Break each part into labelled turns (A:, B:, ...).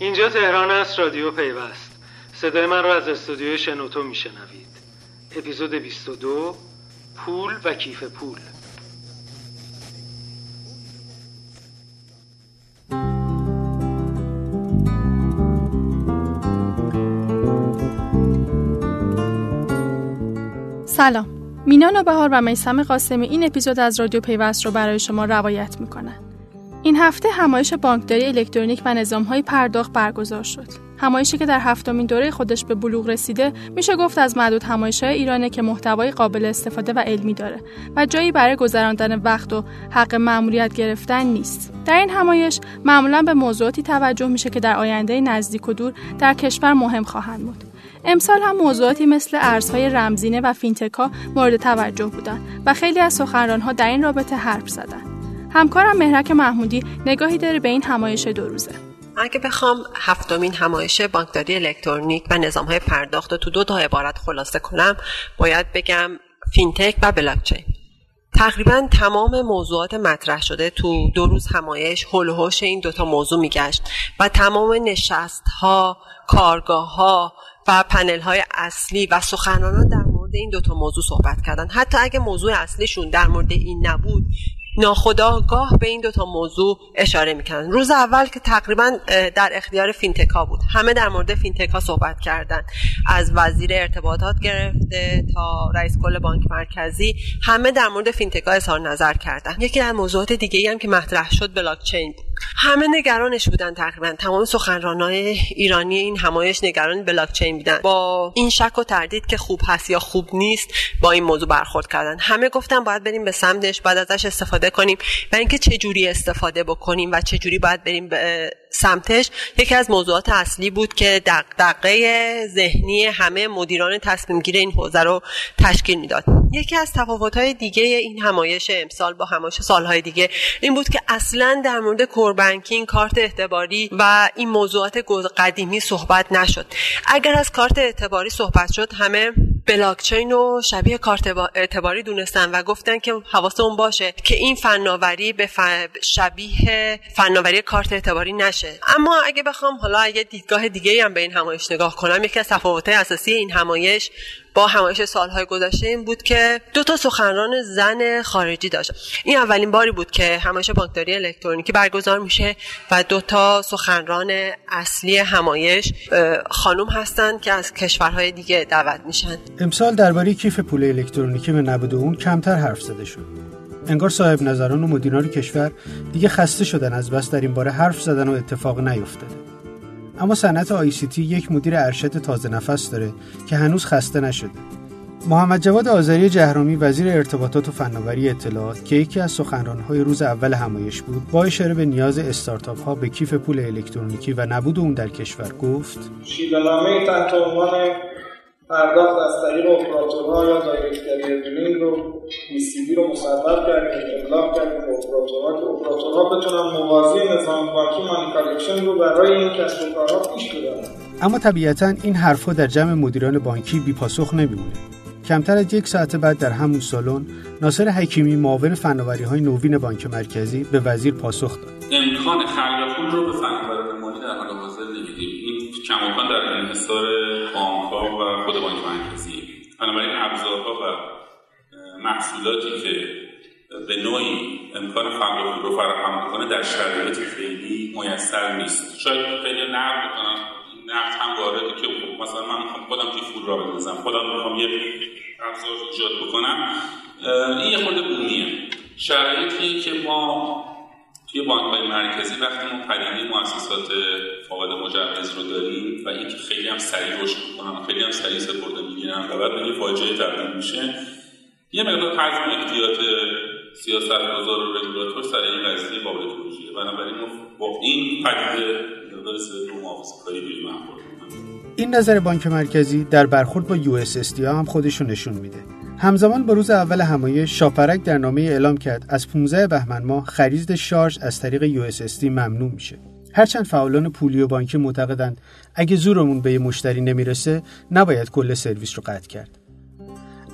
A: اینجا تهران است رادیو پیوست. صدای من را از استودیوی شنوتو میشنوید. اپیزود 22 پول و کیف پول.
B: سلام. مینا بهار و میسم قاسمی این اپیزود از رادیو پیوست رو برای شما روایت می‌کنن. این هفته همایش بانکداری الکترونیک و نظامهای پرداخت برگزار شد. همایشی که در هفتمین دوره خودش به بلوغ رسیده میشه گفت از معدود همایشهای ایرانه که محتوای قابل استفاده و علمی داره و جایی برای گذراندن وقت و حق مأموریت گرفتن نیست. در این همایش معمولا به موضوعاتی توجه میشه که در آینده نزدیک و دور در کشور مهم خواهند بود. امسال هم موضوعاتی مثل ارزهای رمزینه و فینتکا مورد توجه بودند و خیلی از سخنرانها در این رابطه حرف زدند. همکارم مهرک محمودی نگاهی داره به این همایش دو روزه.
C: اگه بخوام هفتمین همایش بانکداری الکترونیک و نظام های پرداخت رو تو دو تا عبارت خلاصه کنم باید بگم فینتک و بلاکچین. تقریبا تمام موضوعات مطرح شده تو دو روز همایش هلوهوش این دوتا موضوع میگشت و تمام نشست ها کارگاه ها و پنل های اصلی و سخنرانان در مورد این دوتا موضوع صحبت کردن. حتی اگه موضوع اصلیشون در مورد این نبود ناخودآگاه به این دوتا موضوع اشاره می‌کنن. روز اول که تقریبا در اختیار فینتکا بود. همه در مورد فینتکا صحبت کردن. از وزیر ارتباطات گرفته تا رئیس کل بانک مرکزی همه در مورد فینتکا اظهار نظر کردن. یکی از موضوعات دیگه ای هم که مطرح شد بلاک چین بود. همه نگرانش بودن تقریبا. تمام سخنرانای ایرانی این همایش نگران بلاک چین بودن. با این شک و تردید که خوب هست یا خوب نیست با این موضوع برخورد کردن. همه گفتن باید بریم به سمتش بعد ازش استفاده کنیم. و اینکه چه جوری استفاده بکنیم و چه جوری باید بریم به سمتش یکی از موضوعات اصلی بود که دقدقه ذهنی همه مدیران تصمیم گیر این حوزه رو تشکیل می‌داد. یکی از تفاوت‌های دیگه این همایش امسال با همایش سالهای دیگه این بود که اصلا در مورد کوربنکینگ کارت اعتباری و این موضوعات قدیمی صحبت نشد. اگر از کارت اعتباری صحبت شد همه بلاکچین رو شبیه کارت اعتباری دونستن و گفتن که حواسمون باشه که این فناوری به شبیه فناوری کارت اعتباری نشه. اما اگه بخوام حالا یه دیدگاه دیگه هم به این همایش نگاه کنم یکی از تفاوت‌های اساسی این همایش با همایش سالهای گذشته این بود که دو تا سخنران زن خارجی داشت. این اولین باری بود که همایش بانکداری الکترونیکی برگزار میشه و دو تا سخنران اصلی همایش خانم هستند که از کشورهای دیگه دعوت میشن.
D: امسال درباره کیف پول الکترونیکی به نبود اون کمتر حرف زده شد. انگار صاحب نظران و مدیران کشور دیگه خسته شدن از بس در این باره حرف زدن و اتفاق نیفتاده. اما صنعت آی سی تی یک مدیر ارشد تازه نفس داره که هنوز خسته نشده. محمد جواد آذری جهرومی وزیر ارتباطات و فناوری اطلاعات که یکی از سخنرانهای روز اول همایش بود با اشاره به نیاز استارتاپ ها به کیف پول الکترونیکی و نبود اون در کشور گفت
E: شیوهنامه تحت عنوان پرداخت از طریق اپراتورها یا دایرکت دلیورینگ رو بی رو مصوب کردیم ابلاغ کردیم به اپراتورها که اپراتورها بتونن موازی نظام بانکی مانی رو برای این کسب و کارها پیش ببرن.
D: اما طبیعتا این حرفها در جمع مدیران بانکی بی پاسخ نمیمونه. کمتر از یک ساعت بعد در همون سالن ناصر حکیمی معاون فناوری های نوین بانک مرکزی به وزیر پاسخ داد.
F: امکان خلق پول رو به کماکان در انحصار بانک و خود بانک مرکزی. بنابراین ابزارها و محصولاتی که به نوعی امکان پول رو فراهم می‌کنه در شرایط فعلی میسر نیست. شاید خیلی نقد بکنم. نقد هم وارده که خب مثلا من می‌خوام خودم توی پول را بندازم. خودم می‌خوام یه ابزار ایجاد بکنم. این یه خود بومیه. شرایطی که ما توی بانک های مرکزی وقتی ما پدیده مؤسسات فاقد مجوز رو داریم و اینکه خیلی هم سریع رشد می‌کنن خیلی هم سریع سپرده می‌گیرن و بعد به یه فاجعه تبدیل میشه یه مقدار حجم احتیاط سیاست گذار و رگولاتور سر این قضیه قابل توجیه بنابراین با این پدیده مقدار رو محافظه کاری داریم
D: این نظر بانک مرکزی در برخورد با یو هم خودشون نشون میده. همزمان با روز اول همایش شاپرک در نامه اعلام کرد از 15 بهمن ماه خرید شارژ از طریق USSD ممنوع میشه. هرچند فعالان پولی و بانکی معتقدند اگه زورمون به یه مشتری نمی‌رسه نباید کل سرویس رو قطع کرد.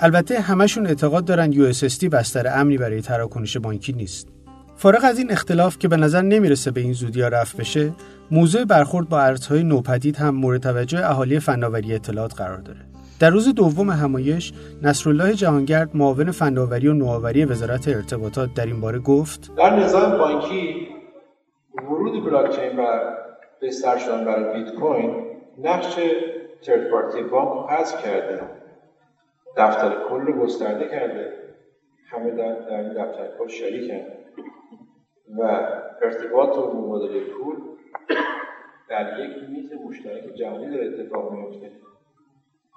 D: البته همشون اعتقاد دارن USSD بستر امنی برای تراکنش بانکی نیست. فارغ از این اختلاف که به نظر نمی‌رسه به این زودی رفت بشه موضوع برخورد با ارزهای نوپدید هم مورد توجه اهالی فناوری اطلاعات قرار داره در روز دوم همایش نصرالله جهانگرد معاون فناوری و نوآوری وزارت ارتباطات در این باره گفت
G: در نظام بانکی ورود بلاکچین و بستر شدن برای بیت کوین نقش ترد پارتی بانک حذف کرده. دفتر کل رو گسترده کرده. همه در, در این دفتر کل شریکن و ارتباط و مبادله پول در یک میز مشترک جهانی داره اتفاق میفته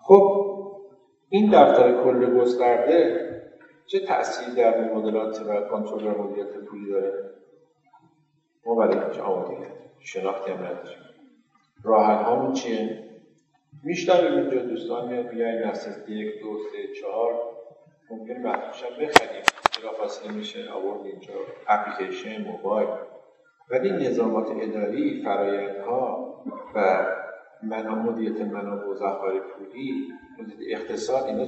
G: خب این دفتر کل گسترده چه تأثیری در مبادلات و کنترل و مدیریت پولی داره؟ ما برای هیچ آماده شناختی هم نداریم. راه هامون چیه؟ میشنویم اینجا دوستان میاد میگن این یک دو سه چهار. ممکنه محدودش هم بخریم فاصله میشه آورد اینجا اپلیکیشن موبایل. ولی نظامات اداری فرایندها و مدیریت منابع و پولی اقتصاد اینا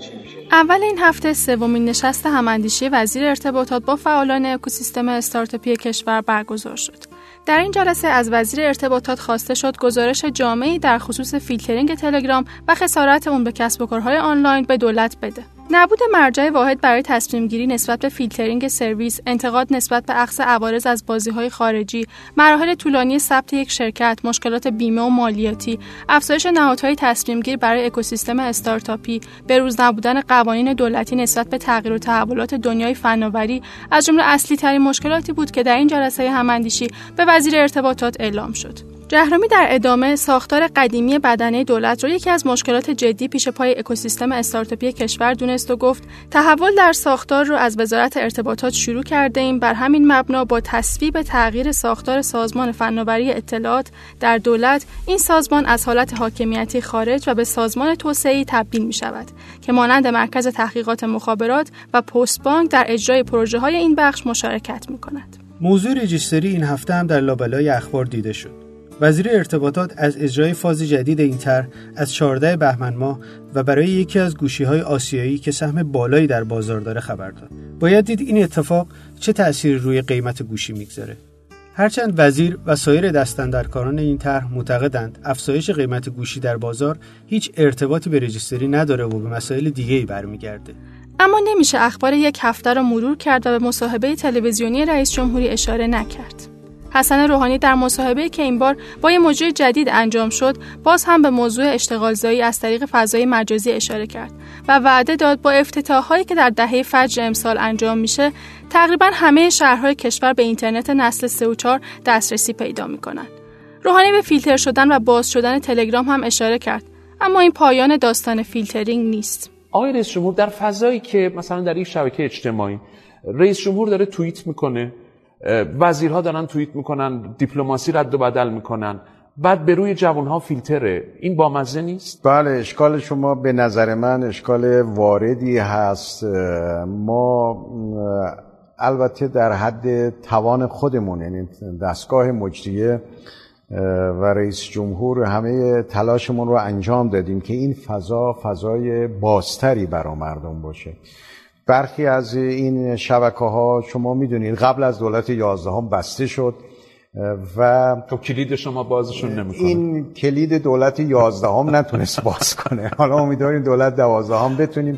B: اول این هفته سومین نشست هماندیشی وزیر ارتباطات با فعالان اکوسیستم استارتاپی کشور برگزار شد در این جلسه از وزیر ارتباطات خواسته شد گزارش جامعی در خصوص فیلترینگ تلگرام و خسارت اون به کسب و کارهای آنلاین به دولت بده. نبود مرجع واحد برای تصمیم گیری نسبت به فیلترینگ سرویس، انتقاد نسبت به اخذ عوارض از بازی های خارجی، مراحل طولانی ثبت یک شرکت، مشکلات بیمه و مالیاتی، افزایش نهادهای تصمیم گیری برای اکوسیستم استارتاپی، بروز نبودن قوانین دولتی نسبت به تغییر و تحولات دنیای فناوری از جمله اصلی ترین مشکلاتی بود که در این جلسه هماندیشی به وزیر ارتباطات اعلام شد. جهرومی در ادامه ساختار قدیمی بدنه دولت را یکی از مشکلات جدی پیش پای اکوسیستم استارتاپی کشور دونست و گفت تحول در ساختار رو از وزارت ارتباطات شروع کرده ایم بر همین مبنا با تصویب تغییر ساختار سازمان فناوری اطلاعات در دولت این سازمان از حالت حاکمیتی خارج و به سازمان توسعه تبدیل می شود که مانند مرکز تحقیقات مخابرات و پست بانک در اجرای پروژه های این بخش مشارکت می کند.
D: موضوع رجیستری این هفته هم در لابلای اخبار دیده شد. وزیر ارتباطات از اجرای فاز جدید این طرح از 14 بهمن ماه و برای یکی از گوشی های آسیایی که سهم بالایی در بازار داره خبر داد. باید دید این اتفاق چه تأثیری روی قیمت گوشی می‌گذاره. هرچند وزیر و سایر دستندرکاران این طرح معتقدند افزایش قیمت گوشی در بازار هیچ ارتباطی به رجیستری نداره و به مسائل دیگه ای برمیگرده.
B: اما نمیشه اخبار یک هفته را مرور کرد و به مصاحبه تلویزیونی رئیس جمهوری اشاره نکرد. حسن روحانی در مصاحبه که این بار با یه موضوع جدید انجام شد باز هم به موضوع اشتغالزایی از طریق فضای مجازی اشاره کرد و وعده داد با افتتاحهایی که در دهه فجر امسال انجام میشه تقریبا همه شهرهای کشور به اینترنت نسل 3 و 4 دسترسی پیدا می‌کنن روحانی به فیلتر شدن و باز شدن تلگرام هم اشاره کرد اما این پایان داستان فیلترینگ نیست.
H: آقای رئیس جمهور در فضایی که مثلا در یک شبکه اجتماعی رئیس جمهور داره توییت می‌کنه وزیرها دارن توییت می‌کنن دیپلماسی رد و بدل می‌کنن. بعد به روی جوانها فیلتره. این با مزه نیست؟
I: بله اشکال شما به نظر من اشکال واردی هست. ما البته در حد توان خودمون یعنی دستگاه مجریه و رئیس جمهور همه تلاشمون رو انجام دادیم که این فضا فضای بازتری برا مردم باشه. برخی از این شبکه ها شما می‌دونید قبل از دولت 11 هم بسته شد و
H: تو خب کلید شما بازشون نمی‌کنه.
I: این کلید دولت 11 هم نتونست باز کنه. حالا امیدواریم دولت 12 هم بتونیم.